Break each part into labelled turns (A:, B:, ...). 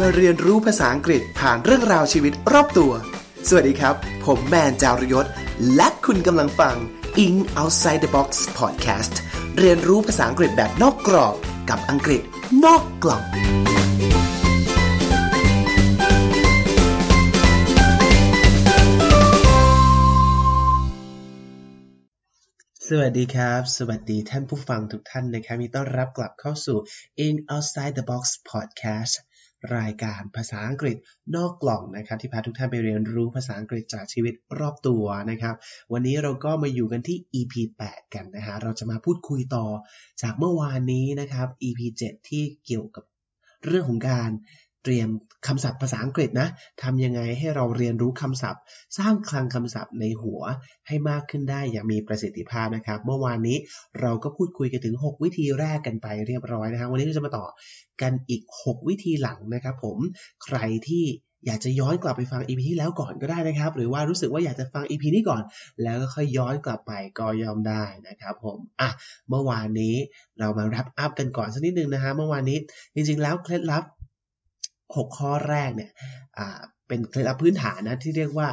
A: มาเรียนรู้ภาษาอังกฤษผ่านเรื่องราวชีวิตรอบตัว สวัสดีครับ ผมแมนจารยศ และคุณกำลังฟัง In Outside the Box Podcast เรียนรู้ภาษาอังกฤษแบบนอกกรอบ กับอังกฤษนอกกล่อง สวัสดีครับ สวัสดีท่านผู้ฟังทุกท่านนะครับมีต้อนรับกลับเข้าสู่ In Outside the Box Podcast รายการภาษาอังกฤษนอกกล่องนะครับที่พาทุกท่านไปเรียนรู้ภาษาอังกฤษจากชีวิตรอบตัวนะครับ วันนี้เราก็มาอยู่กันที่ EP 8 กันนะฮะเราจะมาพูดคุยต่อจากเมื่อวานนี้นะครับ EP 7 ที่เกี่ยวกับเรื่องของการ เตรียมคำศัพท์ภาษาอังกฤษนะทำยังไงให้เราเรียนรู้คำศัพท์ สร้างคลังคำศัพท์ในหัวให้มากขึ้นได้อย่างมีประสิทธิภาพนะครับ เมื่อวานนี้เราก็พูดคุยกันถึง 6 วิธีแรกกันไปเรียบร้อยนะครับ วันนี้เราจะมาต่อกันอีก 6 วิธีหลังนะครับผมใครที่อยากจะย้อนกลับไปฟัง EP ที่แล้วก่อนก็ได้นะครับ หรือว่ารู้สึกว่าอยากจะฟัง EP นี้ก่อน แล้วก็ค่อยย้อนกลับไปก็ยอมได้นะครับผมอะเมื่อวานนี้เรามา wrap up กันก่อนสักนิดนึงนะฮะเมื่อวานนี้จริงๆแล้วเคล็ดลับ 6 ข้อแรกเนี่ยเป็นเคล็ดลับพื้นฐานนะที่เรียกว่า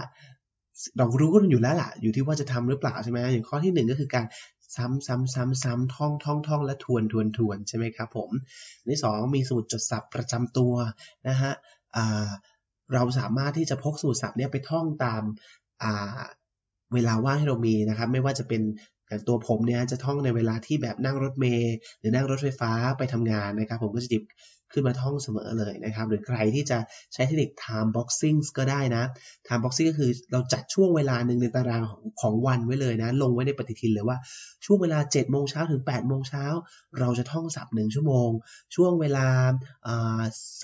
A: เรารู้กันอยู่แล้วล่ะ อยู่ที่ว่าจะทำหรือเปล่าใช่ไหมอย่างข้อที่หนึ่งก็คือการซ้ำซ้ำซ้ำซ้ำท่องท่องท่องและทวนทวนทวนใช่ไหมครับผมอันที่สองมีสมุดจดศัพท์ประจำตัวนะฮะเราสามารถที่จะพกสมุดศัพท์เนี่ยไปท่องตามาเวลาว่างที่เรามีนะครับ ไม่ว่าจะเป็นอย่างตัวผมเนี่ยจะท่องในเวลาที่แบบนั่งรถเมล์หรือนั่งรถไฟฟ้าไปทำงานนะครับ ผมก็จะหยิบ ขึ้นมาท่องเสมอเลยนะครับ หรือใครที่จะใช้เทคนิค time boxing ก็ได้นะ time boxing ก็คือเราจัดช่วงเวลาหนึ่งในตารางของของวันไว้เลยนะ ลงไว้ในปฏิทินเลยว่าช่วงเวลา7โมงเช้าถึง8โมงเช้าเราจะท่องศัพท์หนึ่งชั่วโมง ช่วงเวลา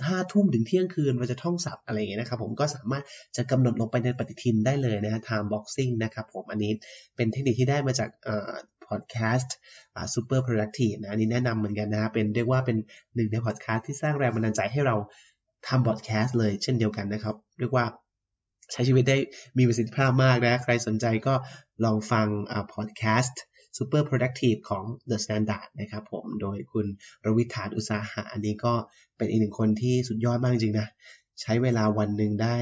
A: ห้าทุ่มถึงเที่ยงคืนเราจะท่องศัพท์อะไรอย่างเงี้ยนะครับผมก็สามารถจะกำหนดลงไปในปฏิทินได้เลยนะ time boxing นะครับผมอันนี้เป็นเทคนิคที่ได้มาจาก พอดแคสต์ super productive นะอันนี้แนะนำเหมือนกันนะเป็นเรียกว่าเป็นหนึ่งในพอดแคสต์ที่สร้างแรงบันดาลใจให้เราทำพอดแคสต์เลยเช่นเดียวกันนะครับ เรียกว่าใช้ชีวิตได้มีประสิทธิภาพมากนะ ใครสนใจก็ลองฟังพอดแคสต์ super productive ของ The Standard นะครับผม โดยคุณรวิธานอุตสาหะ อันนี้ก็เป็นอีกหนึ่งคนที่สุดยอดมากจริงๆนะ ใช้เวลาวันหนึ่งได้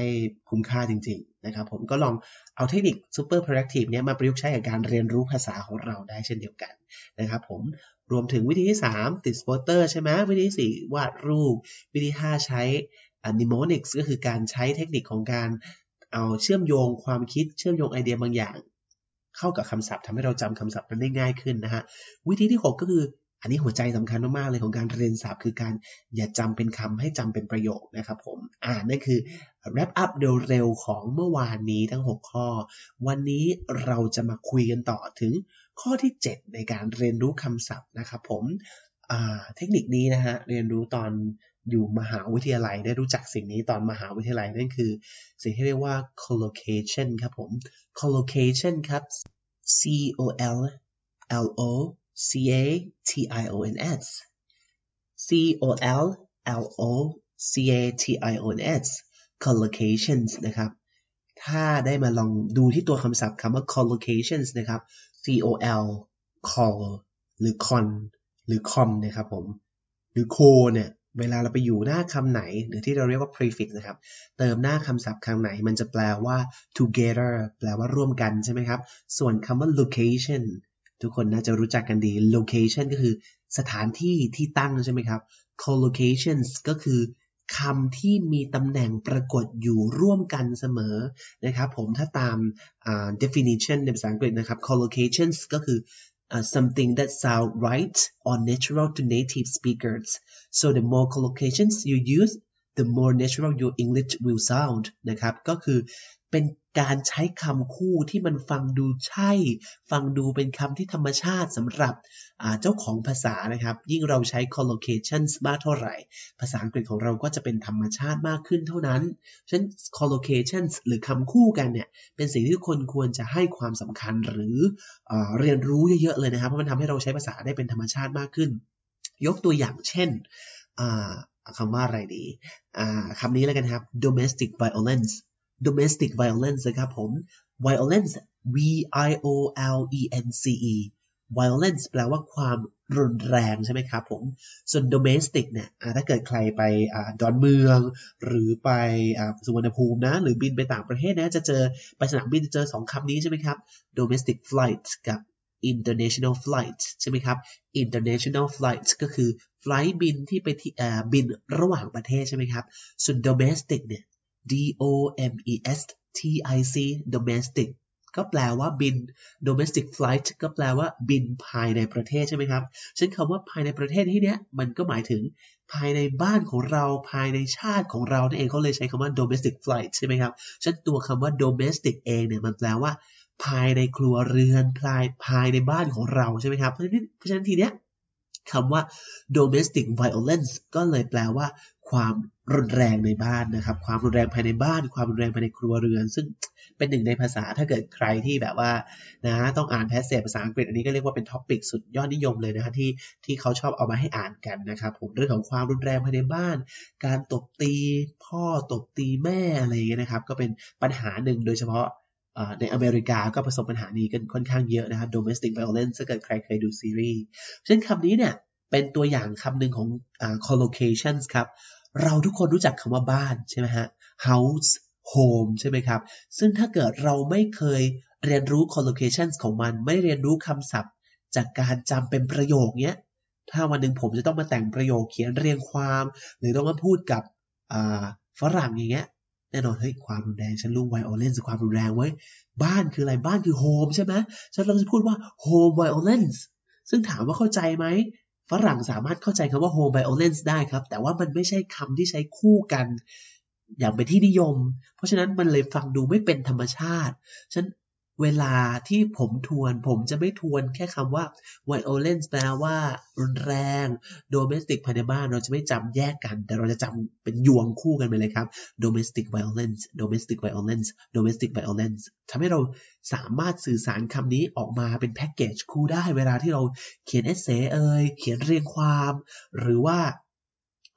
A: คุ้มค่าจริงๆ นะครับผมก็ลองเอาเทคนิค super productive เนี้ยมาประยุกต์ใช้กับการเรียนรู้ภาษาของเราได้เช่นเดียวกันนะครับผมรวมถึงวิธีที่ 3 ติดสปอเตอร์ใช่ไหมวิธีที่4วาดรูป วิธี 5 ใช้ mnemonics ก็คือการใช้เทคนิคของการเอาเชื่อมโยงความคิดเชื่อมโยงไอเดียบางอย่าง เข้ากับคำศัพท์ทำให้เราจำคำศัพท์นั้นได้ง่ายขึ้นนะฮะวิธีที่ 6 ก็คือ อันนี้หัวใจสำคัญมากๆเลยของการเรียนศัพท์คือการอย่าจำเป็นคำให้จำเป็นประโยคนะครับผมอ่านั่นคือ wrap up เร็วๆของเมื่อวานนี้ทั้ง 6 ข้อ วันนี้เราจะมาคุยกันต่อถึงข้อที่ 7 ในการเรียนรู้คำศัพท์นะครับผมเทคนิคนี้นะฮะเรียนรู้ตอนอยู่มหาวิทยาลัยได้รู้จักสิ่งนี้ตอนมหาวิทยาลัยนั่นคือ สิ่งที่เรียกว่า collocation ครับผม collocation ครับ C O L L O C A T I O N S C O L L O C A T I O N S collocations นะครับ ถ้าได้มาลองดูที่ตัวคำศัพท์คำว่า collocations นะครับ C O L call หรือ con หรือ com นะครับผม หรือ co เนี่ยเวลาเราไปอยู่หน้าคำไหน หรือที่เราเรียกว่า prefix นะครับ เติมหน้าคำศัพท์คำไหน มันจะแปลว่า together แปลว่าร่วมกันใช่ไหมครับ ส่วนคำว่า location ทุกคนน่าจะรู้จักกันดี location ก็คือสถานที่ที่ตั้งใช่ไหมครับ collocations ก็คือคำที่มีตำแหน่งปรากฏอยู่ร่วมกันเสมอนะครับผมถ้าตาม uh, definition ในภาษาอังกฤษนะครับ collocations ก็คือ uh, something that sound right or natural to native speakers so the more collocations you use the more natural your English will sound นะครับก็คือเป็น การใช้คำคู่ที่มันฟังดูใช่ ฟังดูเป็นคำที่ธรรมชาติสำหรับเจ้าของภาษานะครับ ยิ่งเราใช้ collocations มากเท่าไหร่ ภาษาอังกฤษของเราก็จะเป็นธรรมชาติมากขึ้นเท่านั้นฉะนั้น collocations หรือคำคู่กันเนี่ย เป็นสิ่งที่ทุกคนควรจะให้ความสำคัญหรือเอเรียนรู้เยอะๆเลยนะครับ เพราะมันทำให้เราใช้ภาษาได้เป็นธรรมชาติมากขึ้น ยกตัวอย่างเช่นคำว่าอะไรดีคำนี้แล้วกันครับ domestic violence domestic violence นะครับผม violence V I O L E N C E violence แปลว่าความรุนแรงใช่ไหมครับผม ส่วน domestic เนี่ยถ้าเกิดใครไปดอนเมือง หรือไปสุวรรณภูมินะ หรือบินไปต่างประเทศนะ จะเจอไปสนามบินจะเจอสองคำนี้ใช่ไหมครับ domestic flight กับ international flight ใช่ไหมครับ international flight ก็คือ flight บินที่ไปที่บินระหว่างประเทศใช่ไหมครับ ส่วน domestic เนี่ย D O M E S T I C domestic ก็แปลว่าบิน domestic flight ก็แปลว่าบินภายในประเทศใช่ไหมครับฉะนั้นคำว่าภายในประเทศที่เนี้ยมันก็หมายถึงภายในบ้านของเราภายในชาติของเรานั่นเองเขาเลยใช้คำว่า domestic flight ใช่ไหมครับฉะนั้นตัวคำว่า domestic เองเนี่ยมันแปลว่า ภายในครัวเรือนภายภายในบ้านของเราใช่ไหมครับเพราะฉะนั้นทีเนี้ย คำว่า domestic violence ก็เลยแปลว่าความรุนแรงในบ้านนะครับ ความรุนแรงภายในบ้าน ความรุนแรงภายในครัวเรือน ซึ่งเป็นหนึ่งในภาษาถ้าเกิดใครที่แบบว่านะต้องอ่าน passage ภาษาอังกฤษอันนี้ก็เรียกว่าเป็น topic สุดยอดนิยมเลยนะฮะที่ที่เขาชอบเอามาให้อ่านกันนะครับผมเรื่องของความรุนแรงภายในบ้าน การตบตีพ่อตบตีแม่อะไรอย่างเงี้ยนะครับ ก็เป็นปัญหาหนึ่งโดยเฉพาะ ในอเมริกาก็ประสบปัญหานี้กันค่อนข้างเยอะนะครับ domestic violence ถ้าเกิดใครเคยดูซีรีส์เช่นคำนี้เนี่ยเป็นตัวอย่างคำหนึ่งของ collocations ครับ เราทุกคนรู้จักคำว่าบ้านใช่ไหมฮะ house home ใช่ไหมครับ ซึ่งถ้าเกิดเราไม่เคยเรียนรู้ collocations ของมัน ไม่เรียนรู้คำศัพท์ จากการจำเป็นประโยคเนี้ย ถ้าวันหนึ่งผมจะต้องมาแต่งประโยคเขียนเรียงความ หรือต้องมาพูดกับฝรั่งอย่างเงี้ย แน่นอนเฮ้ยความรุนแรงฉันรู้ไวโอเลนส์ความรุนแรงไว้บ้านคืออะไรบ้านคือโฮมใช่ไหมฉันกำลังจะพูดว่าโฮมไวโอเลนส์ซึ่งถามว่าเข้าใจไหมฝรั่งสามารถเข้าใจคำว่า home violence ได้ครับ แต่ว่ามันไม่ใช่คำที่ใช้คู่กัน อย่างเป็นที่นิยม เพราะฉะนั้นมันเลยฟังดูไม่เป็นธรรมชาติ ฉัน เวลาที่ผมทวน ผมจะไม่ทวนแค่คำว่า violence แปลว่ารุนแรง domestic ภายในบ้านเราจะไม่จำแยกกัน แต่เราจะจำเป็นยวงคู่กันไปเลยครับ domestic violence domestic violence domestic violence ทำให้เราสามารถสื่อสารคำนี้ออกมาเป็นแพ็กเกจคู่ได้เวลาที่เราเขียนเอเซเอ่ยเขียนเรียงความ หรือว่า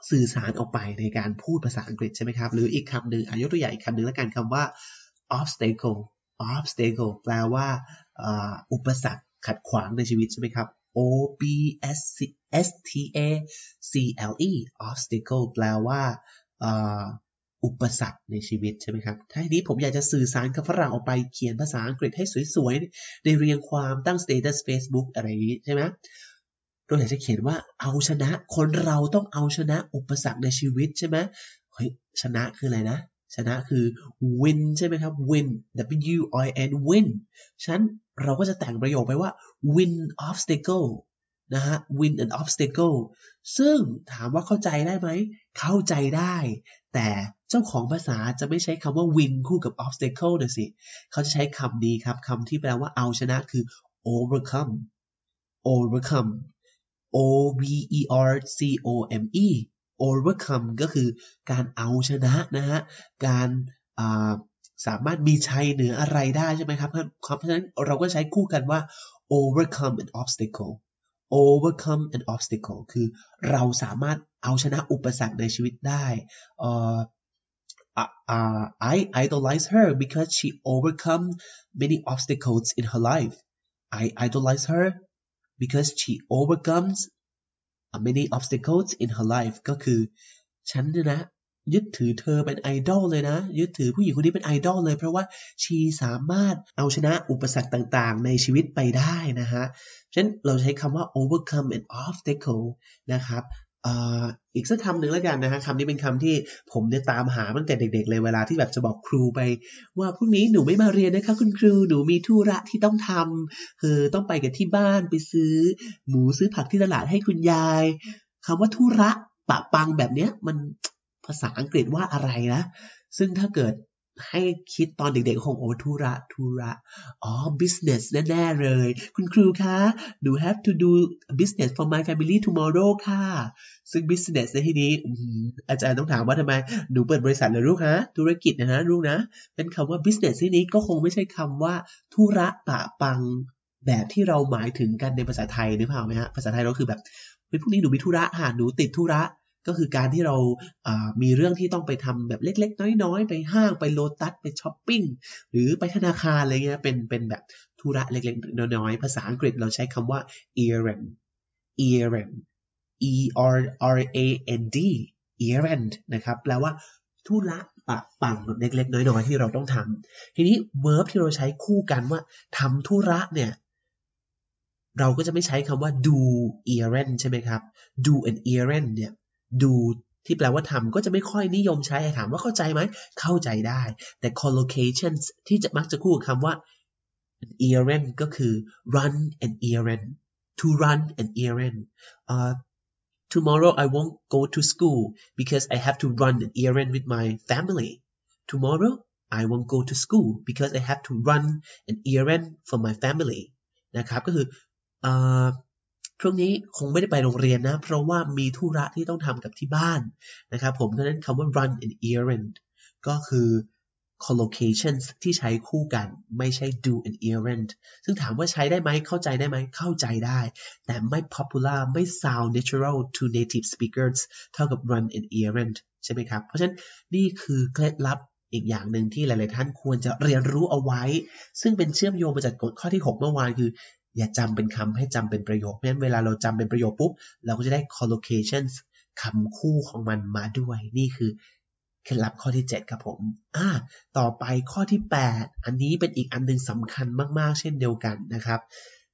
A: สื่อสารออกไปในการพูดภาษาอังกฤษใช่ไหมครับ หรืออีกคำหนึ่งอายกตัวอย่างอีกคำหนึ่งแล้วกันคำว่า obstacle obstacle แปลว่าอุปสรรคขัดขวางในชีวิตใช่ไหมครับ O B S S T A C L E obstacle แปลว่าอุปสรรคในชีวิตใช่ไหมครับ ถ้าทีนี้ผมอยากจะสื่อสารกับฝรั่งออกไปเขียนภาษาอังกฤษให้สวยๆ ในเรียงความตั้ง status Facebook อะไรนี้ใช่ไหมเราอยากจะเขียนว่าเอาชนะ คนเราต้องเอาชนะอุปสรรคในชีวิตใช่ไหมเฮ้ยชนะคืออะไรนะ ชนะคือ win ใช่ไหมครับ win W I N win ฉะนั้นเราก็จะแต่งประโยคไปว่า win obstacle นะฮะ win an obstacle ซึ่งถามว่าเข้าใจได้ไหม เข้าใจได้ แต่เจ้าของภาษาจะไม่ใช้คำว่า win คู่กับ obstacle นะสิ เขาจะใช้คำนี้ครับคำที่แปลว่าเอาชนะคือ overcome overcome O V E R C O M E overcome ก็คือการเอาชนะนะฮะ การสามารถมีชัยเหนืออะไรได้ใช่ไหมครับเพราะฉะนั้นเราก็ใช้คู่กันว่า overcome an obstacle overcome an obstacle คือเราสามารถเอาชนะอุปสรรคในชีวิตได้ uh, uh, I idolize her because she overcome many obstacles in her life I idolize her because she overcomes many obstacles in her life ก็คือ ฉันเนี่ยนะ ยึดถือเธอเป็นไอดอลเลยนะ ยึดถือผู้หญิงคนนี้เป็นไอดอลเลย เพราะว่าชีสามารถเอาชนะอุปสรรคต่างๆ ในชีวิตไปได้นะฮะฉะนั้นเราใช้คำว่า overcome an obstacle นะครับ อีกสักคำหนึ่งแล้วกันนะฮะคำนี้เป็นคำที่ผมเนี่ยตามหาตั้งแต่เด็ก ๆ เลยเวลาที่แบบจะบอกครูไป ว่าพรุ่งนี้หนูไม่มาเรียนนะคะคุณครูหนูมีธุระที่ต้องทำคือต้องไปกับที่บ้านไปซื้อ หมูซื้อผักที่ตลาดให้คุณยายคำว่าธุระปะปังแบบเนี้ยมันภาษาอังกฤษว่าอะไรนะซึ่งถ้าเกิด ให้คิดตอนเด็กๆคงโอ้ธุระธุระอ๋อ business แน่ๆเลย คุณครูคะหนู have to do business for my family tomorrow ค่ะ ซึ่ง business ในที่นี้อาจารย์ต้องถามว่าทำไม หนูเปิดบริษัทเหรอลูกฮะ ธุรกิจนะฮะลูกนะ เป็นคำว่า business ที่นี้ก็คงไม่ใช่คำว่าธุระปะปังแบบที่เราหมายถึงกันในภาษาไทยนึกภาพไหมฮะ ภาษาไทยเราคือแบบเฮ้ยพรุ่งนี้หนูมีธุระค่ะหนูติดธุระ ก็คือการที่เรามีเรื่องที่ต้องไปทำแบบเล็ก ๆ น้อย ๆ ไปห้างไปโลตัสไปช้อปปิ้งหรือไปธนาคารอะไรเงี้ยเป็นเป็นแบบธุระเล็กๆ น้อยๆ ภาษาอังกฤษเราใช้คำว่า errand errand e r r a n d errand นะครับแปลว่าธุระปะปังเล็กๆ น้อยๆ ที่เราต้องทำทีนี้ verb ที่เราใช้คู่กันว่าทำธุระเนี่ยเราก็จะไม่ใช้คำว่า do errand ใช่ไหมครับ do an errand เนี่ย do ที่แปลว่าทำก็จะไม่ค่อยนิยมใช้ถามว่าเข้าใจไหม เข้าใจได้ แต่ collocations ที่จะมักจะคู่กับคำว่า an errand ก็คือ run an errand to run an errand uh, tomorrow I won't go to school because I have to run an errand with my family tomorrow I won't go to school because I have to run an errand for my family นะครับก็คือ พรุ่งนี้คงไม่ได้ไปโรงเรียนนะ เพราะว่ามีธุระที่ต้องทำกับที่บ้านนะครับผมดังนั้นคำว่า run an errand ก็คือ collocations ที่ใช้คู่กันไม่ใช่ do an errand ซึ่งถามว่าใช้ได้ไหมเข้าใจได้ไหมเข้าใจได้ แต่ไม่ popular ไม่ sound natural to native speakers เท่ากับ run an errand ใช่ไหมครับ เพราะฉะนั้นนี่คือเคล็ดลับอีกอย่างหนึ่งที่หลาย ๆ ท่านควรจะเรียนรู้เอาไว้ ซึ่งเป็นเชื่อมโยงมาจากกฎข้อที่ 6 เมื่อวานคือ อย่าจำเป็นคำให้จำเป็นประโยคเพราะฉะนั้นเวลาเราจำเป็นประโยคปุ๊บ เราก็จะได้ collocations คำคู่ของมันมาด้วย นี่คือเคล็ดลับข้อที่ 7 ครับผมอ่าต่อไปข้อที่ 8 อันนี้เป็นอีกอันหนึ่งสำคัญมากๆ เช่นเดียวกันนะครับ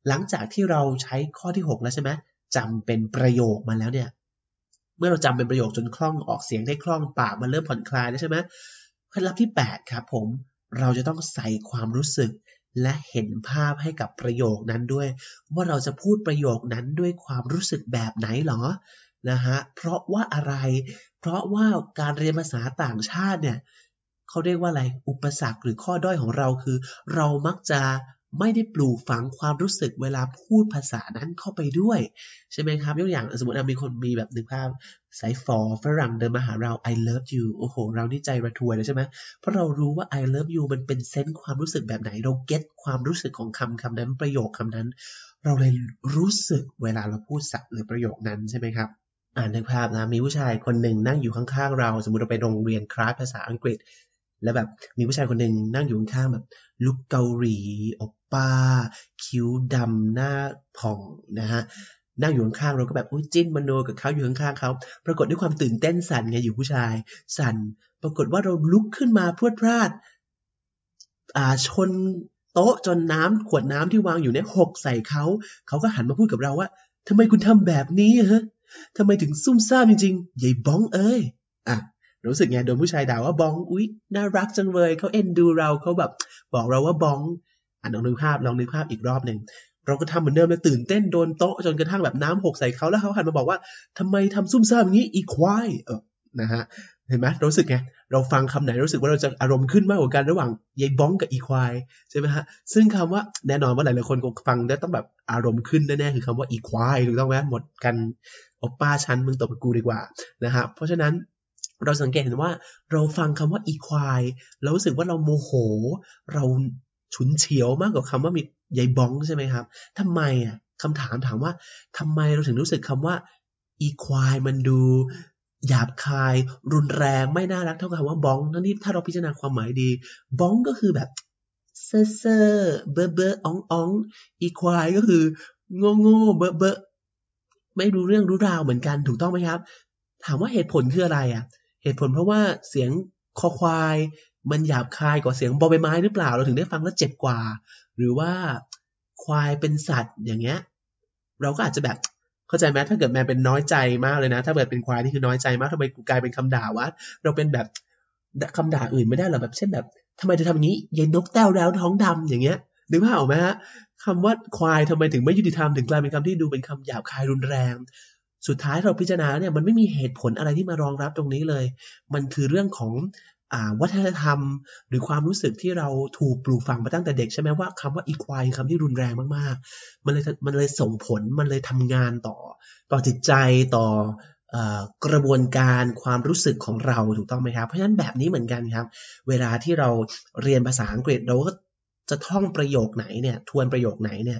A: หลังจากที่เราใช้ข้อที่ 6 แล้วใช่ไหมจำเป็นประโยคมาแล้วเนี่ย เมื่อเราจำเป็นประโยคจนคล่องออกเสียงได้คล่องปากมันเริ่มผ่อนคลายแล้วใช่ไหมเคล็ดลับที่ 8 ครับผมเราจะต้องใส่ความรู้สึก และเห็นภาพให้กับประโยคนั้นด้วย ว่าเราจะพูดประโยคนั้นด้วยความรู้สึกแบบไหนหรอนะฮะเพราะว่าอะไร เพราะว่าการเรียนภาษาต่างชาติเนี่ยเขาเรียกว่าอะไรอุปสรรคหรือข้อด้อยของเราคือ เรามักจะไม่ได้ปลูกฝังความรู้สึกเวลาพูดภาษานั้นเข้าไปด้วย ใช่ไหมครับยกอย่างสมมติมีคนมีแบบนึกภาพ สายฟอฝรั่งเดินมาหาเรา I love you โอ้โห เรานี่ใจระทวยเลยใช่ไหมเพราะเรารู้ว่า I love you มันเป็นเซนส์ความรู้สึกแบบไหน เราเก็ตความรู้สึกของคำคำนั้นประโยคคำนั้น เราเลยรู้สึกเวลาเราพูดสับหรือประโยคนั้นใช่ไหมครับอ่านในภาพนะมีผู้ชายคนหนึ่งนั่งอยู่ข้างๆเรา สมมติเราไปโรงเรียนคลาสภาษาอังกฤษ แล้วแบบมีผู้ชายคนหนึ่งนั่งอยู่ข้างๆแบบลุกเกาหลีอบป้า คิ้วดำหน้าผ่องนะฮะ นั่งอยู่ข้างๆเราก็แบบอุ้ยจิ้นมโนกับเขาอยู่ข้างๆเขาปรากฏด้วยความตื่นเต้นสั่นไงอยู่ผู้ชาย สั่น ปรากฏว่าเราลุกขึ้นมาพรวดพลาดอ่าชนโต๊ะจนน้ำขวดน้ำที่วางอยู่เนี่ยหกใส่เขาเขาก็หันมาพูดกับเราว่าทำไมคุณทำแบบนี้ฮะทำไมถึงซุ่มซ่ามจริงๆใหญ่บ้องเอ้ยอะรู้สึกไงโดนผู้ชายด่าว่าบ้องอุ๊ยน่ารักจังเลยเขาเอ็นดูเราเขาแบบ บอกเราว่าบ้องอะลองนึกภาพลองนึกภาพอีกรอบหนึ่ง เราก็ทำเหมือนเดิมเลยตื่นเต้นโดนโต๊ะจนกระทั่งแบบน้ำหกใส่เขาแล้วเขาหันมาบอกว่าทำไมทำซุ่มซ่ามอย่างนี้อีควายเออนะฮะเห็นไหมรู้สึกไงเราฟังคำไหนรู้สึกว่าเราจะอารมณ์ขึ้นมากกว่ากันระหว่างยายบ้องกับอีควายใช่ไหมฮะซึ่งคำว่าแน่นอนว่าหลายๆคนคงฟังได้ต้องแบบอารมณ์ขึ้นแน่ๆคือคำว่าอีควายถูกต้องไหมหมดกันโอป้าชั้นมึงตบกูดีกว่านะฮะเพราะฉะนั้นเราสังเกตเห็นว่าเราฟังคำว่าอีควายเรารู้สึกว่าเราโมโห เรา ฉุนเฉียวมากกว่าคำว่ามียายบ้องใช่ไหมครับทำไมอะคำถามถามว่าทำไมเราถึงรู้สึกคำว่าอีควายมันดู หยาบคาย รุนแรงไม่น่ารักเท่ากับคำว่าบ้องทั้งที่ถ้าเราพิจารณาความหมายดี บ้องก็คือแบบเซ่อเซ่อเบอเบออองอองอีควายก็คือโง่โง่เบอเบอไม่รู้เรื่องรู้ราวเหมือนกันถูกต้องไหมครับ ถามว่าเหตุผลคืออะไรอะ เหตุผลเพราะว่าเสียงคอควาย มันหยาบคายกว่าเสียงบอใบไม้หรือเปล่าเราถึงได้ฟังแล้วเจ็บกว่า หรือว่าควายเป็นสัตว์อย่างเงี้ย เราก็อาจจะแบบเข้าใจไหมถ้าเกิดแม่เป็นน้อยใจมากเลยนะ ถ้าเกิดเป็นควายนี่คือน้อยใจมากทำไมกูกลายเป็นคำด่าวะเราเป็นแบบคำด่าอื่นไม่ได้หรอแบบ เช่นแบบทำไมเธอทำอย่างนี้ยายนกแต้วแล้วท้องดำอย่างเงี้ยนึกภาพออกไหมฮะคำว่าควายทำไมถึงไม่ยุติธรรมถึงกลายเป็นคำที่ดูเป็นคำหยาบคายรุนแรง สุดท้ายเราพิจารณาเนี่ยมันไม่มีเหตุผลอะไรที่มารองรับตรงนี้เลย มันคือเรื่องของ วัฒนธรรม หรือความรู้สึกที่เราถูกปลูกฝังมาตั้งแต่เด็กใช่ไหมว่าคำว่าอีควายคำที่รุนแรงมากๆ มันเลยมันเลยส่งผลมันเลยทำงานต่อ ต่อจิตใจต่อกระบวนการความรู้สึกของเราถูกต้องไหมครับ เพราะฉะนั้นแบบนี้เหมือนกันครับ เวลาที่เราเรียนภาษาอังกฤษเราก็จะท่องประโยคไหนเนี่ยทวนประโยคไหนเนี่ย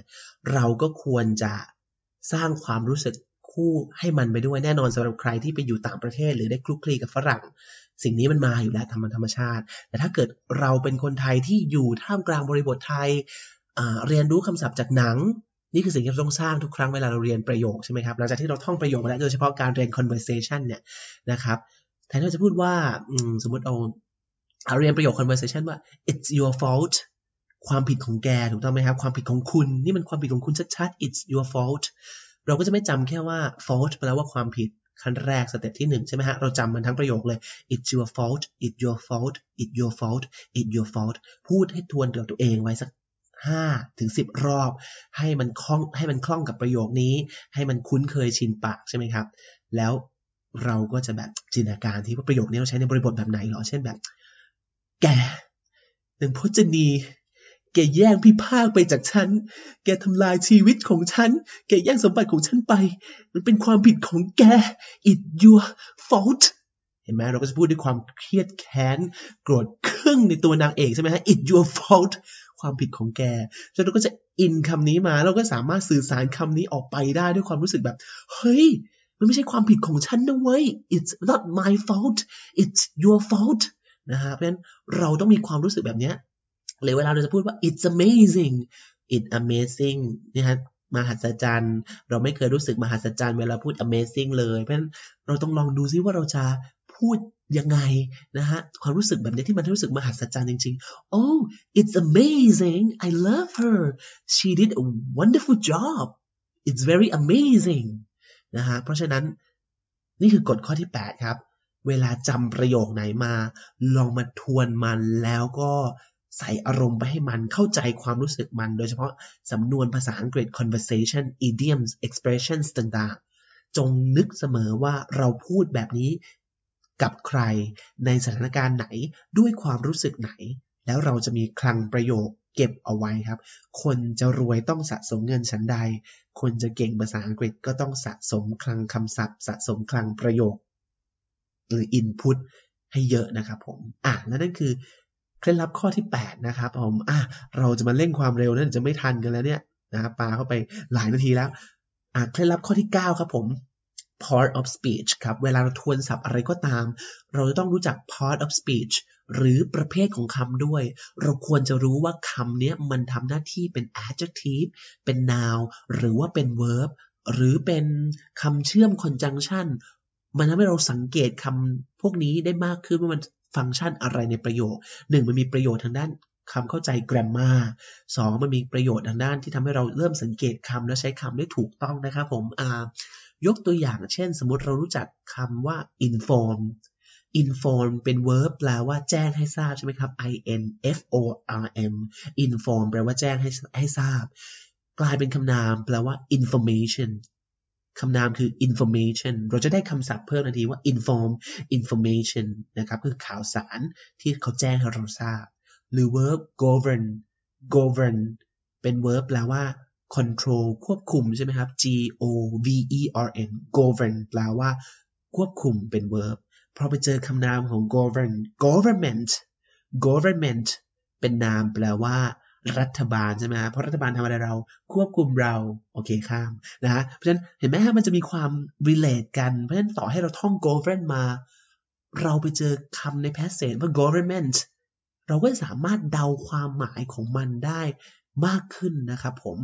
A: เราก็ควรจะสร้างความรู้สึกคู่ให้มันไปด้วยแน่นอนสำหรับใครที่ไปอยู่ต่างประเทศ หรือได้คลุกคลีกับฝรั่ง สิ่งนี้มันมาอยู่แล้วธรรมธรรมชาติ แต่ถ้าเกิดเราเป็นคนไทยที่อยู่ท่ามกลางบริบทไทยเรียนรู้คำศัพท์จากหนัง นี่คือสิ่งที่เราต้องสร้างทุกครั้งเวลาเราเรียนประโยคใช่ไหมครับหลังจากที่เราท่องประโยคมาแล้วโดยเฉพาะการเรียน conversation เนี่ยนะครับแทนที่จะพูดว่าสมมติเอาเรียนประโยค conversation ว่า it's your fault ความผิดของแกถูกต้องไหมครับ ความผิดของคุณ นี่มันความผิดของคุณชัดๆ it's your fault เราก็จะไม่จำแค่ว่า fault แปลว่าความผิด ขั้นแรก step ที่หนึ่งใช่ไหมฮะ เราจำมันทั้งประโยคเลย it's your fault it's your fault it's your fault it's your fault พูดให้ทวนกับตัวเองไว้สักห้าถึงสิบรอบ ให้มันคล่องให้มันคล่องกับประโยคนี้ ให้มันคุ้นเคยชินปากใช่ไหมครับ แล้วเราก็จะแบบจินตนาการที่ว่าประโยคนี้เราใช้ในบริบทแบบไหนหรอ เช่นแบบ แกหนึ่งพจนี แกแย่งพี่ภาคไปจากฉัน แกทำลายชีวิตของฉัน แกแย่งสมบัติของฉันไป มันเป็นความผิดของแก it your fault เห็นไหมเราก็จะพูดด้วยความเครียดแค้น โกรธครึ่งในตัวนางเอกใช่ไหมฮะ it your fault ความผิดของแกฉะนั้นเราก็จะอินคำนี้มา เราก็สามารถสื่อสารคำนี้ออกไปได้ด้วยความรู้สึกแบบ เฮ้ย มันไม่ใช่ความผิดของฉันนะเว้ย it's not my fault it's your fault นะฮะ เพราะฉะนั้นเราต้องมีความรู้สึกแบบนี้ หรือเวลาเราจะพูดว่า it's amazing it's amazing นะฮะมหัศจรรย์ เราไม่เคยรู้สึกมหัศจรรย์เวลาพูด amazing เลยเพราะฉะนั้นเราต้องลองดูซิว่าเราจะพูดยังไงนะฮะความรู้สึกแบบนี้ที่มันรู้สึกมหัศจรรย์จริงๆ oh it's amazing I love her she did a wonderful job it's very amazing นะฮะเพราะฉะนั้นนี่คือกฎข้อที่ 8 ครับ เวลาจำประโยคไหนมา ลองมาทวนมันแล้วก็ ใส่อารมณ์ไปให้มันเข้าใจความรู้สึกมัน โดยเฉพาะสำนวนภาษาอังกฤษ conversation idioms expressions ต่างๆ จงนึกเสมอว่าเราพูดแบบนี้กับใครในสถานการณ์ไหนด้วยความรู้สึกไหน แล้วเราจะมีคลังประโยคเก็บเอาไว้ครับ คนจะรวยต้องสะสมเงินชั้นใด คนจะเก่งภาษาอังกฤษก็ต้องสะสมคลังคำศัพท์ สะสมคลังประโยค หรือ input ให้เยอะนะครับผม อะและนั่นคือ ล็ดลับข้อที่ 8 นะครับผมอะเราจะมาเร่งความเร็วนั่นจะไม่ทันกันแล้วเนี่ยนะครับปาเข้าไปหลายนาทีแล้วอะเคล็ดลับข้อที่ 9 ครับผม part of speech ครับ เวลาเราทวนศัพท์อะไรก็ตาม เราจะต้องรู้จัก part of speech หรือประเภทของคำด้วย เราควรจะรู้ว่าคำนี้มันทำหน้าที่เป็น adjective เป็น noun หรือว่าเป็น verb หรือเป็นคำเชื่อม conjunction มันทำให้เราสังเกตคำพวกนี้ได้มากขึ้นว่ามัน ฟังก์ชันอะไรในประโยคหนึ่งมันมีประโยชน์ทางด้านคำเข้าใจ grammar สองมันมีประโยชน์ทางด้านที่ทำให้เราเริ่มสังเกตคำและใช้คำได้ถูกต้องนะครับผมยกตัวอย่างเช่น สมมติเรารู้จักคำว่า inform inform เป็น verb แปลว่าแจ้งให้ทราบใช่ไหมครับ i n f o r m inform แปลว่าแจ้งให้ให้ทราบ กลายเป็นคำนามแปลว่า information คำนามคือ information เราจะได้คำศัพท์เพิ่มทันทีว่า inform information นะครับคือข่าวสารที่เขาแจ้งให้เราทราบ หรือ verb govern govern เป็น verb แปลว่า control ควบคุมใช่ไหมครับ G O V E R N govern แปลว่า ควบคุมเป็น verb พอไปเจอคำนามของ govern government government เป็นนามแปลว่า รัฐบาลใช่ไหมฮะเพราะรัฐบาลทำอะไรเราควบคุมเราโอเคข้ามนะฮะเพราะฉะนั้นเห็นไหมฮะมันจะมีความ relate กันเพราะฉะนั้นต่อให้เราท่อง govern มา เราไปเจอคำใน passage ว่า government เราก็สามารถเดาความหมายของมันได้มากขึ้นนะครับผม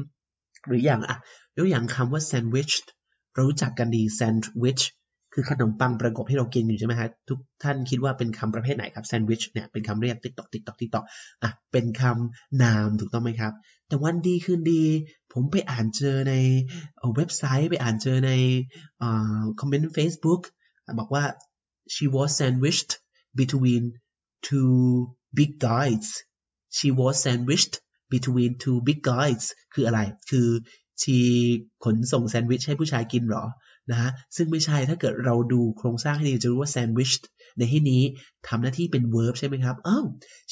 A: หรืออย่างอะยกอย่างคำว่า sandwich เรารู้จักกันดี sandwich คือขนมปังประกบที่เรากินอยู่ใช่ไหมฮะทุกท่านคิดว่าเป็นคำประเภทไหนครับแซนด์วิชเนี่ยเป็นคำเรียก tick tock tick tock tick tock อะเป็นคำนามถูกต้องไหมครับ แต่วันดีคืนดี ผมไปอ่านเจอในเว็บไซต์ไปอ่านเจอในคอมเมนต์ Facebook บอกว่า she was sandwiched between two big guys she was sandwiched between two big guys คืออะไร คือชีขนส่งแซนด์วิชให้ผู้ชายกินหรอ นะฮะซึ่งไม่ใช่ถ้าเกิดเราดูโครงสร้างให้ดีจะรู้ว่า sandwiched ในที่นี้ทำหน้าที่เป็น verb ใช่ไหมครับอ้าว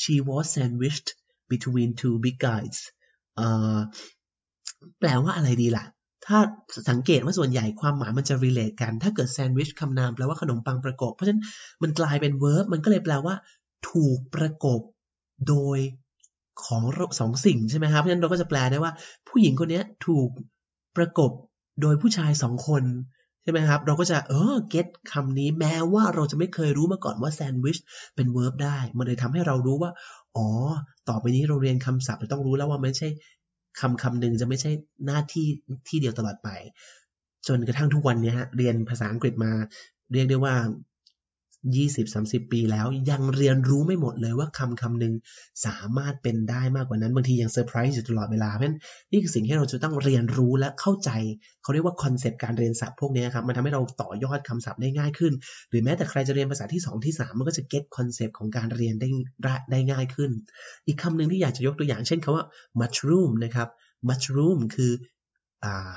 A: she was sandwiched between two big guys แปลว่าอะไรดีล่ะ ถ้าสังเกตว่าส่วนใหญ่ความหมายมันจะ relate กัน ถ้าเกิด sandwich คำนามแปลว่าขนมปังประกบ เพราะฉะนั้นมันกลายเป็น verb มันก็เลยแปลว่า ถูกประกบโดยของสองสิ่งใช่ไหมครับ เพราะฉะนั้นเราก็จะแปลได้ว่า ผู้หญิงคนนี้ถูกประกบโดยผู้ชายสองคน ช่ไหมครับ เราก็จะเออ get คำนี้แม้ว่าเราจะไม่เคยรู้มาก่อนว่าแซนด์วิชเป็นเวิร์บได้ มันเลยทำให้เรารู้ว่า อ๋อ ต่อไปนี้เราเรียนคำศัพท์เราต้องรู้แล้วว่าไม่ใช่คำคำหนึ่งจะไม่ใช่หน้าที่ที่เดียวตลอดไป จนกระทั่งทุกวันนี้ฮะเรียนภาษาอังกฤษมา เรียกได้ว่า 20-30 ปีแล้ว ยังเรียนรู้ไม่หมดเลยว่าคำคำหนึ่งสามารถเป็นได้มากกว่านั้นบางทียังเซอร์ไพรส์อยู่ตลอดเวลาเพราะฉะนั้นนี่คือสิ่งที่เราจะต้องเรียนรู้และเข้าใจ เขาเรียกว่า concept การเรียนศัพท์พวกนี้ครับมันทำให้เราต่อยอดคำศัพท์ได้ง่ายขึ้น หรือแม้แต่ใครจะเรียนภาษาที่ 2 ที่ 3 มันก็จะ get concept ของการเรียนได้ได้ง่ายขึ้น อีกคำหนึ่งที่อยากจะยกตัวอย่างเช่นคำว่า mushroom นะครับ mushroom คือ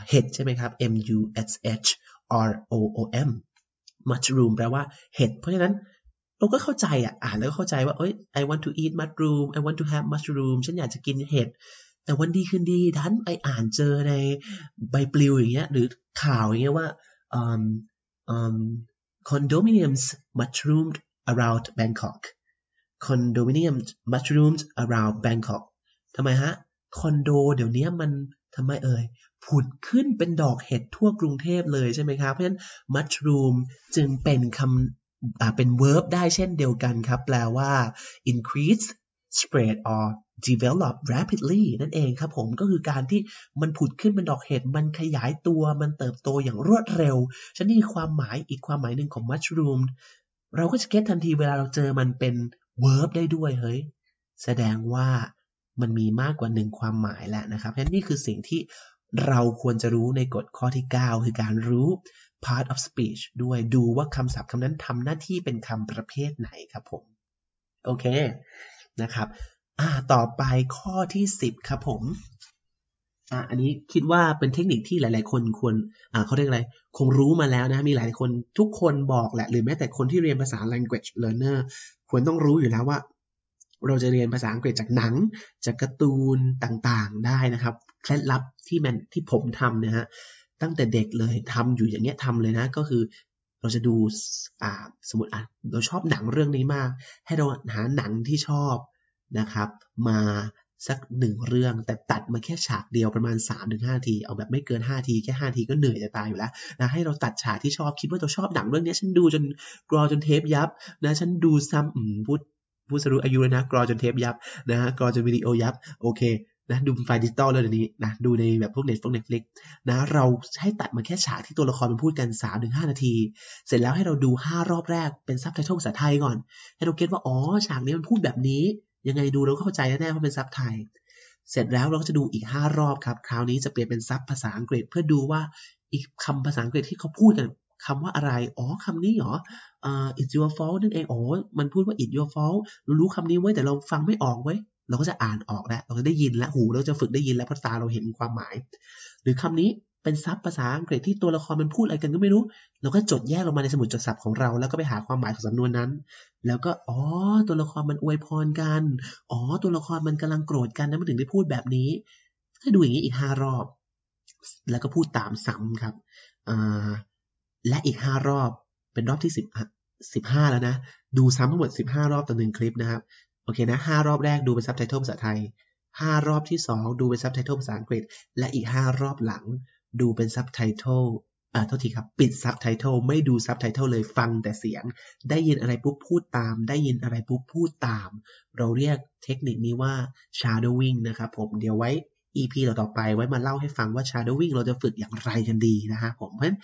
A: เห็ดใช่ไหมครับ m u s h r o o m mushroom แปลว่าเห็ด เพราะฉะนั้นเราก็เข้าใจอะ อ่านแล้วก็เข้าใจว่าเอ้ย I want to eat mushroom I want to have mushroom ฉันอยากจะกินเห็ด แต่วันดีคืนดีดันไปอ่านเจอในใบปลิวอย่างเงี้ย หรือข่าวอย่างเงี้ยว่า um, um, condominiums mushroomed around Bangkok condominium mushroomed around Bangkok ทำไมฮะ คอนโด เดี๋ยวนี้มันทำไมเอ่ย ผุดขึ้นเป็นดอกเห็ดทั่วกรุงเทพเลยใช่ไหมครับเพราะฉะนั้น mushroom จึงเป็นคำเป็น verb ได้เช่นเดียวกันครับ แปลว่า increase spread or develop rapidly นั่นเองครับผมก็คือการที่มันผุดขึ้นเป็นดอกเห็ดมันขยายตัวมันเติบโตอย่างรวดเร็วฉันนี่ความหมายอีกความหมายหนึ่งของ mushroom เราก็จะเก็ตทันทีเวลาเราเจอมันเป็น verb ได้ด้วยเฮ้ย แสดงว่ามันมีมากกว่าหนึ่งความหมายแหล้วนะครับเพราะนี่คือสิ่งที่ เราควรจะรู้ในกฎข้อที่ 9 คือการรู้ part of speech ด้วยดูว่าคำศัพท์คำนั้นทำหน้าที่เป็นคำประเภทไหนครับผม โอเคนะครับอ่าต่อไปข้อที่ 10 ครับผมอ่าอันนี้คิดว่าเป็นเทคนิคที่หลาย ๆ คนควรอ่าเขาเรียกอะไร คงรู้มาแล้วนะมีหลายคนทุกคนบอกแหละ หรือแม้แต่คนที่เรียนภาษา language learner ควรต้องรู้อยู่แล้วว่าเราจะเรียนภาษาอังกฤษจากหนัง จากการ์ตูนต่างๆ ได้นะครับ เคล็ดลับที่มันที่ผมทำนะฮะตั้งแต่เด็กเลยทำอยู่อย่างเงี้ยทำเลยนะ ก็คือเราจะดูอ่าสมมติอะเราชอบหนังเรื่องนี้มาก ให้เราหาหนังที่ชอบนะครับ มาสักหนึ่งเรื่องแต่ตัดมาแค่ฉากเดียวประมาณ 3-5ถึงที เอาแบบไม่เกิน 5 นาทีแค่ 5 นาทีก็เหนื่อยจะตายอยู่แล้วนะให้เราตัดฉากที่ชอบคิดว่าเราชอบหนังเรื่องนี้ฉันดูจนกรอจนเทปยับนะฉันดูซ้ำพูดพูดระบุอายุเลยนะกรอจนเทปยับนะฮะกรอจนวิดีโอยับโอเค นะดูไฟล์ดิจิตอลเลยเดี๋ยวนี้นะดูในแบบพวกเน็ตพวก Netflix นะเราให้ตัดมาแค่ฉากที่ตัวละครมันพูดกัน3 ถึง 5 นาที เสร็จแล้วให้เราดู 5 รอบแรกเป็นซับไตเติลภาษาไทยก่อน ให้เรา get ว่า อ๋อ ฉากนี้มันพูดแบบนี้ ยังไงดูเราก็เข้าใจแน่ๆว่าะเป็นซับไทย เสร็จแล้วเราก็จะดูอีก 5 รอบครับ คราวนี้จะเปลี่ยนเป็นซับภาษาอังกฤษเพื่อดูว่าอีกคำภาษาอังกฤษที่เขาพูดกันคำว่าอะไร อ๋อคำนี้เหรออ่า it's your fault นั่นเอง อ๋อ มันพูดว่า it's your fault รู้คำนี้ไว้แต่เราฟังไม่ออกไว้ เราก็จะอ่านออกแล้วเราจะได้ยินแล้วหูเราจะฝึกได้ยินแล้วเพราะตาเราเห็นความหมาย หรือคำนี้เป็นซับภาษาอังกฤษที่ตัวละครมันพูดอะไรกันก็ไม่รู้ เราก็จดแยกลงมาในสมุดจดศัพท์ของเรา แล้วก็ไปหาความหมายของสำนวนนั้น แล้วก็อ๋อตัวละครมันอวยพรกัน อ๋อตัวละครมันกำลังโกรธกันนะมันถึงได้พูดแบบนี้ถ้าดูอย่างนี้อีกห้ารอบ แล้วก็พูดตามซ้ำครับอและอีกห้ารอบเป็นรอบที่สิบสิบห้าแล้วนะ ดูซ้ำทั้งหมดสิบห้ารอบต่อหนึ่งคลิปนะครับ โอเคนะห้ารอบแรกดูเป็นซับไตเติลภาษาไทยห้ารอบที่สองดูเป็นซับไตเติลภาษาอังกฤษ และอีกห้ารอบหลังดูเป็นซับไตเติลอ่าโทษทีครับ ปิดซับไตเติลไม่ดูซับไตเติลเลยฟังแต่เสียง ได้ยินอะไรปุ๊บพูดตาม ได้ยินอะไรปุ๊บพูดตาม เราเรียกเทคนิคนี้ว่า shadowing นะครับผมเดี๋ยวไว้ EP ต่อไปไว้มาเล่าให้ฟังว่า shadowing เราจะฝึกอย่างไรกันดีนะฮะผมเพราะฉะนั้น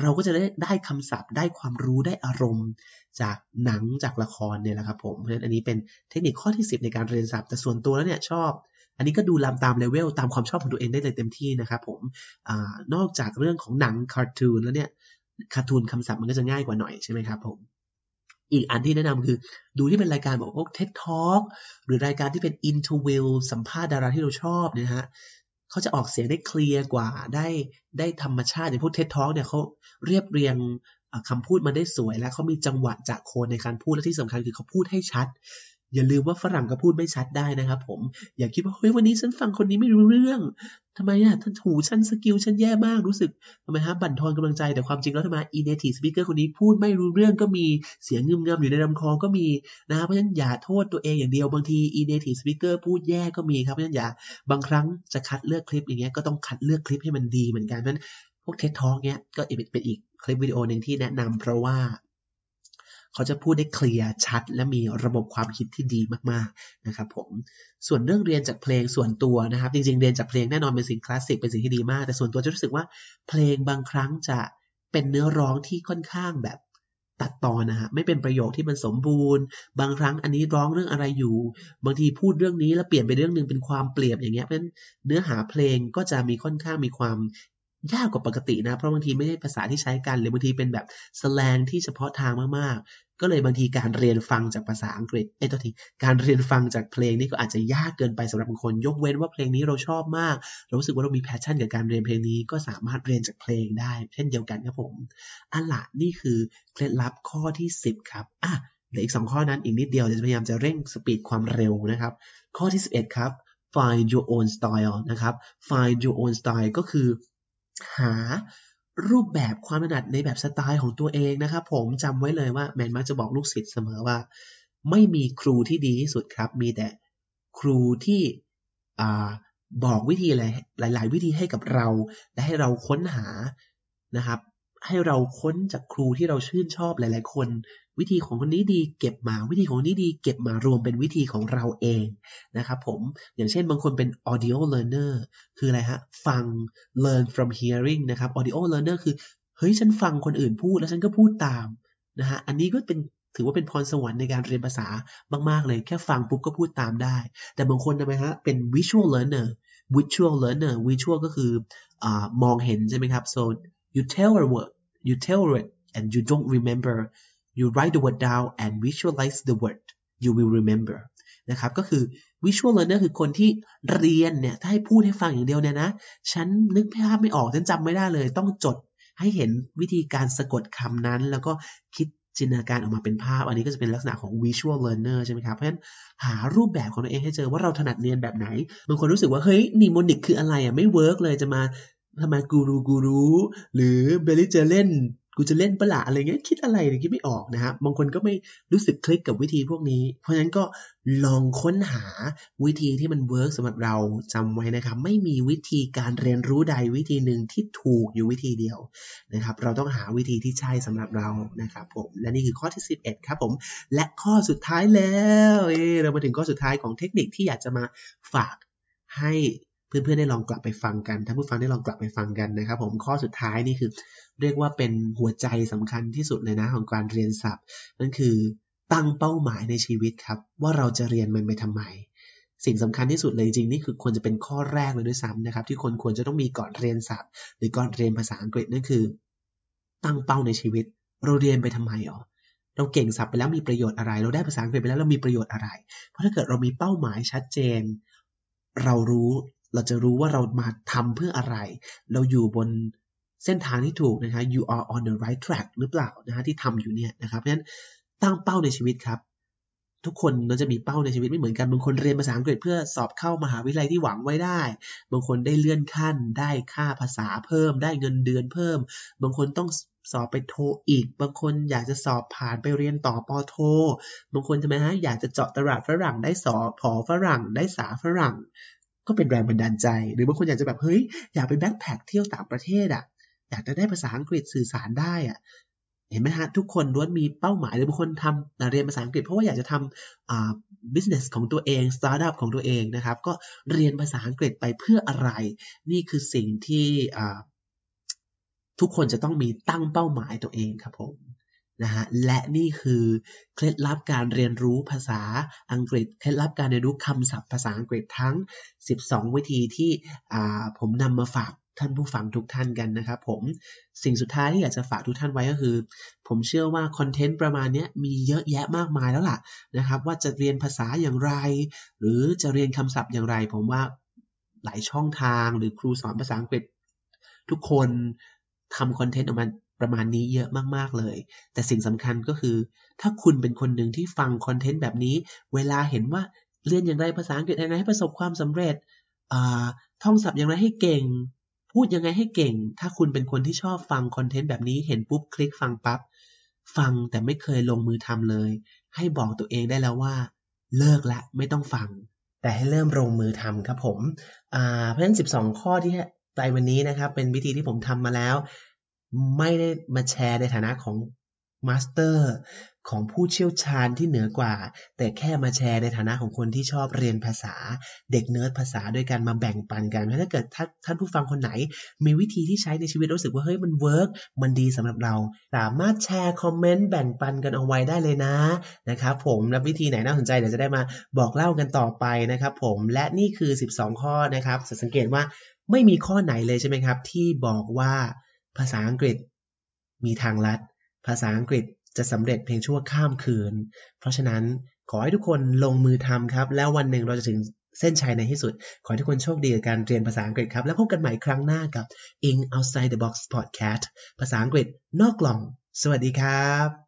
A: เราก็จะได้ได้คำศัพท์ได้ความรู้ได้อารมณ์ จากหนังจากละครเนี่ยแหละครับผมเพราะฉะนั้นอันนี้เป็นเทคนิคข้อที่ 10 ในการเรียนศัพท์แต่ส่วนตัวแล้วเนี่ยชอบ อันนี้ก็ดูลำตามเลเวลตามความชอบของตัวเองได้เลยเต็มที่นะครับผมอนอกจากเรื่องของหนังคาร์ตูนแล้วเนี่ยคาร์ตูนคำศัพท์มันก็จะง่ายกว่าหน่อยใช่ไหมครับผมอีกอันที่แนะนำคือดูที่เป็นรายการแบอกพวก TED Talk หรือรายการที่เป็น interview สัมภาษณ์ดาราที่เราชอบนะฮะ เขาจะออกเสียงได้เคลียร์กว่าได้ได้ธรรมชาติอย่างพวก TED Talk เนี่ยเขาเรียบเรียงคำพูดมาได้สวยและเขามีจังหวะจากโคนในการพูดและที่สำคัญคือเขาพูดให้ชัด อย่าลืมว่าฝรั่งก็พูดไม่ชัดได้นะครับผม อย่าคิดว่าเฮ้ยวันนี้ฉันฟังคนนี้ไม่รู้เรื่องทำไมอะท่านหูฉัน skill ฉันแย่มากรู้สึกทำไมฮะบั่นทอนกำลังใจแต่ความจริงแล้วทำไมอี native speaker คนนี้พูดไม่รู้เรื่องก็มีเสียงงึมงำอยู่ในลำคอก็มีนะเพราะฉะนั้นอย่าโทษตัวเองอย่างเดียวบางทีอี native speaker พูดแย่ก็มีครับเพราะฉะนั้นอย่าบางครั้งจะคัดเลือกคลิปอย่างเงี้ยก็ต้องคัดเลือกคลิปให้มันดีเหมือนกันเพราะฉะนั้นพวก TED Talk เนี้ยก็เป็นอีกคลิปวิดีโอหนึ่งที่แนะนำเพราะว่า เขาจะพูดได้ clear ชัด และมีระบบความคิดที่ดีมากๆนะครับผมส่วนเรื่องเรียนจากเพลงส่วนตัวนะครับ จริงๆ เรียนจากเพลงแน่นอนเป็นสิ่งคลาสสิกเป็นสิ่งที่ดีมาก แต่ส่วนตัวจะรู้สึกว่าเพลงบางครั้งจะเป็นเนื้อร้องที่ค่อนข้างแบบตัดตอนนะฮะไม่เป็นประโยคที่มันสมบูรณ์ บางครั้งอันนี้ร้องเรื่องอะไรอยู่ บางทีพูดเรื่องนี้แล้วเปลี่ยนไปเรื่องหนึ่งเป็นความเปลี่ยนอย่างเงี้ยเพราะฉะนั้นเนื้อหาเพลงก็จะมีค่อนข้างมีความ ยากกว่าปกตินะ เพราะบางทีไม่ใช่ภาษาที่ใช้กัน หรือบางทีเป็นแบบสแลงที่เฉพาะทางมากๆ ก็เลยบางทีการเรียนฟังจากภาษาอังกฤษเอ้ตัวทีการเรียนฟังจากเพลงนี่ก็อาจจะยากเกินไปสำหรับบางคน ยกเว้นว่าเพลงนี้เราชอบมาก เรารู้สึกว่าเรามี passion กับการเรียนเพลงนี้ก็สามารถเรียนจากเพลงได้ เช่นเดียวกันครับผมอันละนี่คือเคล็ดลับข้อที่ 10 ครับอะเหลืออีก 2 ข้อนั้นอีกนิดเดียวจะพยายามจะเร่ง speed ความเร็วนะครับ ข้อที่ 11 ครับ find your own style นะครับ find your own style ก็คือ หารูปแบบความถนัดในแบบสไตล์ของตัวเองนะครับผมจำไว้เลยว่าแมนมักจะบอกลูกศิษย์เสมอว่า ไม่มีครูที่ดีที่สุดครับ มีแต่ครูที่บอกวิธีหลาย ๆ วิธีให้กับเรา และให้เราค้นหานะครับ ให้เราค้นจากครูที่เราชื่นชอบหลาย ๆ คน วิธีของคนนี้ดีเก็บมา วิธีของนี้ดีเก็บมารวมเป็นวิธีของเราเองนะครับผมอย่างเช่นบางคนเป็น audio learner คืออะไรฮะ ฟัง learn from hearing นะครับ audio learner คือ เฮ้ย ฉันฟังคนอื่นพูดแล้วฉันก็พูดตามนะฮะอันนี้ก็เป็นถือว่าเป็นพรสวรรค์ในการเรียนภาษามาก ๆ เลยแค่ฟังปุ๊บก็พูดตามได้ แต่บางคนทำไมฮะเป็น visual learner visual learner visual ก็คืออมองเห็นใช่ไหมครับ so you tell a word you tell it and you don't remember you write the word down and visualize the word you will remember นะครับก็คือ visual learner คือคนที่เรียนเนี่ยถ้าให้พูดให้ฟังอย่างเดียวเนี่ยนะ ฉันนึกภาพไม่ออกฉันจำไม่ได้เลย ต้องจดให้เห็นวิธีการสะกดคำนั้น แล้วก็คิดจินตนาการออกมาเป็นภาพ อันนี้ก็จะเป็นลักษณะของ visual learner ใช่ไหมครับ เพราะฉะนั้นหารูปแบบของตัวเองให้เจอว่าเราถนัดเรียนแบบไหนบางคนรู้สึกว่า เฮ้ย mnemonic คืออะไรอะไม่ work เลยจะมาทำไมกูรูกูรูหรือเบลลี่จเล่น กูจะเล่นปะละอะไรเงี้ยคิดอะไรเนี่ยคิดไม่ออกนะครับบางคนก็ไม่รู้สึกคลิกกับวิธีพวกนี้ เพราะฉะนั้นก็ลองค้นหาวิธีที่มันเวิร์กสำหรับเราจำไว้นะครับ ไม่มีวิธีการเรียนรู้ใดวิธีหนึ่งที่ถูกอยู่วิธีเดียวนะครับ เราต้องหาวิธีที่ใช่สำหรับเรานะครับผมและนี่คือข้อที่ 11 ครับผม และข้อสุดท้ายแล้วเเรามาถึงข้อสุดท้ายของเทคนิคที่อยากจะมาฝากให้ เพื่อนๆได้ลองกลับไปฟังกันท่านผู้ฟังได้ลองกลับไปฟังกันนะครับ ผมข้อสุดท้ายนี่คือ เรียกว่าเป็นหัวใจสำคัญที่สุดเลยนะของการเรียนศัพท์ นั่นคือตั้งเป้าหมายในชีวิตครับ ว่าเราจะเรียนมันไปทำไมสิ่งสำคัญที่สุดเลยจริงนี่คือควรจะเป็นข้อแรกเลยด้วยซ้ำนะครับ ที่คนควรจะต้องมีก่อนเรียนศัพท์ หรือก่อนเรียนภาษาอังกฤษนั่นคือ ตั้งเป้าในชีวิต เราเรียนไปทำไมอ๋อเราเก่งศัพท์ไปแล้วมีประโยชน์อะไร เราได้ภาษาอังกฤษไปแล้วเรามีประโยชน์อะไร เพราะถ้าเกิดเรามีเป้าหมายชัดเจน เรารู้ เราจะรู้ว่าเรามาทำเพื่ออะไร เราอยู่บนเส้นทางที่ถูกนะคะ you are on the right track หรือเปล่านะฮะที่ทำอยู่เนี่ยนะครับเพราะฉะนั้นตั้งเป้าในชีวิตครับ ทุกคนเราจะมีเป้าในชีวิตไม่เหมือนกันบางคนเรียนภาษาอังกฤษเพื่อสอบเข้ามหาวิทยาลัยที่หวังไว้ได้ บางคนได้เลื่อนขั้น ได้ค่าภาษาเพิ่ม ได้เงินเดือนเพิ่ม บางคนต้องสอบไปโทอีก บางคนอยากจะสอบผ่านไปเรียนต่อปอโท บางคนทำไมฮะอยากจะเจาะตลาดฝรั่งได้สอบผอฝรั่งได้สาฝรั่ง ก็เป็นแรงบันดาลใจ หรือบางคนอยากจะแบบเฮ้ยอยากไปแบ็คแพคเที่ยวต่างประเทศอะ อยากจะได้ภาษาอังกฤษสื่อสารได้อะเห็นไหมฮะทุกคนล้วนมีเป้าหมายหรือบางคนทำเรียนภาษาอังกฤษ เพราะว่าอยากจะทำอ่า business ของตัวเองสตาร์ทอัพของตัวเองนะครับ ก็เรียนภาษาอังกฤษไปเพื่ออะไร นี่คือสิ่งที่อ่าทุกคนจะต้องมีตั้งเป้าหมายตัวเองครับผม นะฮะและนี่คือเคล็ดลับการเรียนรู้ภาษาอังกฤษ เคล็ดลับการเรียนรู้คำศัพท์ภาษาอังกฤษทั้ง 12 วิธีที่ผมนำมาฝากท่านผู้ฟังทุกท่านกันนะครับผมสิ่งสุดท้ายที่อยากจะฝากทุกท่านไว้ก็คือ ผมเชื่อว่าคอนเทนต์ประมาณนี้มีเยอะแยะมากมายแล้วล่ะนะครับ ว่าจะเรียนภาษาอย่างไร หรือจะเรียนคำศัพท์อย่างไร ผมว่าหลายช่องทางหรือครูสอนภาษาอังกฤษ ทุกคนทำคอนเทนต์ออกมา ประมาณนี้เยอะมากๆเลย แต่สิ่งสำคัญก็คือ ถ้าคุณเป็นคนหนึ่งที่ฟังคอนเทนต์แบบนี้ เวลาเห็นว่าเรียนอย่างไรภาษาอังกฤษยังไงให้ประสบความสำเร็จท่องศัพท์อย่างไรให้เก่ง พูดยังไงให้เก่ง ถ้าคุณเป็นคนที่ชอบฟังคอนเทนต์แบบนี้ เห็นปุ๊บคลิกฟังปับ๊บ ฟังแต่ไม่เคยลงมือทำเลย ให้บอกตัวเองได้แล้วว่า เลิกละไม่ต้องฟัง แต่ให้เริ่มลงมือทำครับผม เพราะฉะนั้น 12 ข้อที่ในวันนี้นะครับ เป็นวิธีที่ผมทำมาแล้ว ไม่ได้มาแชร์ในฐานะของ master ของผู้เชี่ยวชาญที่เหนือกว่า แต่แค่มาแชร์ในฐานะของคนที่ชอบเรียนภาษา เด็กเนิร์ดภาษาด้วยกันมาแบ่งปันกันถ้าเกิดท่านผู้ฟังคนไหน มีวิธีที่ใช้ในชีวิตรู้สึกว่าเฮ้ยมัน work มันดีสำหรับเรา สามารถแชร์คอมเมนต์แบ่งปันกันเอาไว้ได้เลยนะนะครับผมและวิธีไหนน่าสนใจเดี๋ยวจะได้มาบอกเล่ากันต่อไปนะครับผมและนี่คือ 12 ข้อนะครับสังเกตว่าไม่มีข้อไหนเลยใช่ไหมครับ ที่บอกว่า ภาษาอังกฤษ มีทางลัด ภาษาอังกฤษจะสำเร็จเพียงชั่วข้ามคืน เพราะฉะนั้นขอให้ทุกคนลงมือทำครับ แล้ววันหนึ่งเราจะถึงเส้นชัยในที่สุด ขอให้ทุกคนโชคดีกับการเรียนภาษาอังกฤษครับ แล้วพบกันใหม่ครั้งหน้ากับ In Outside the Box Podcast ภาษาอังกฤษนอกกล่อง สวัสดีครับ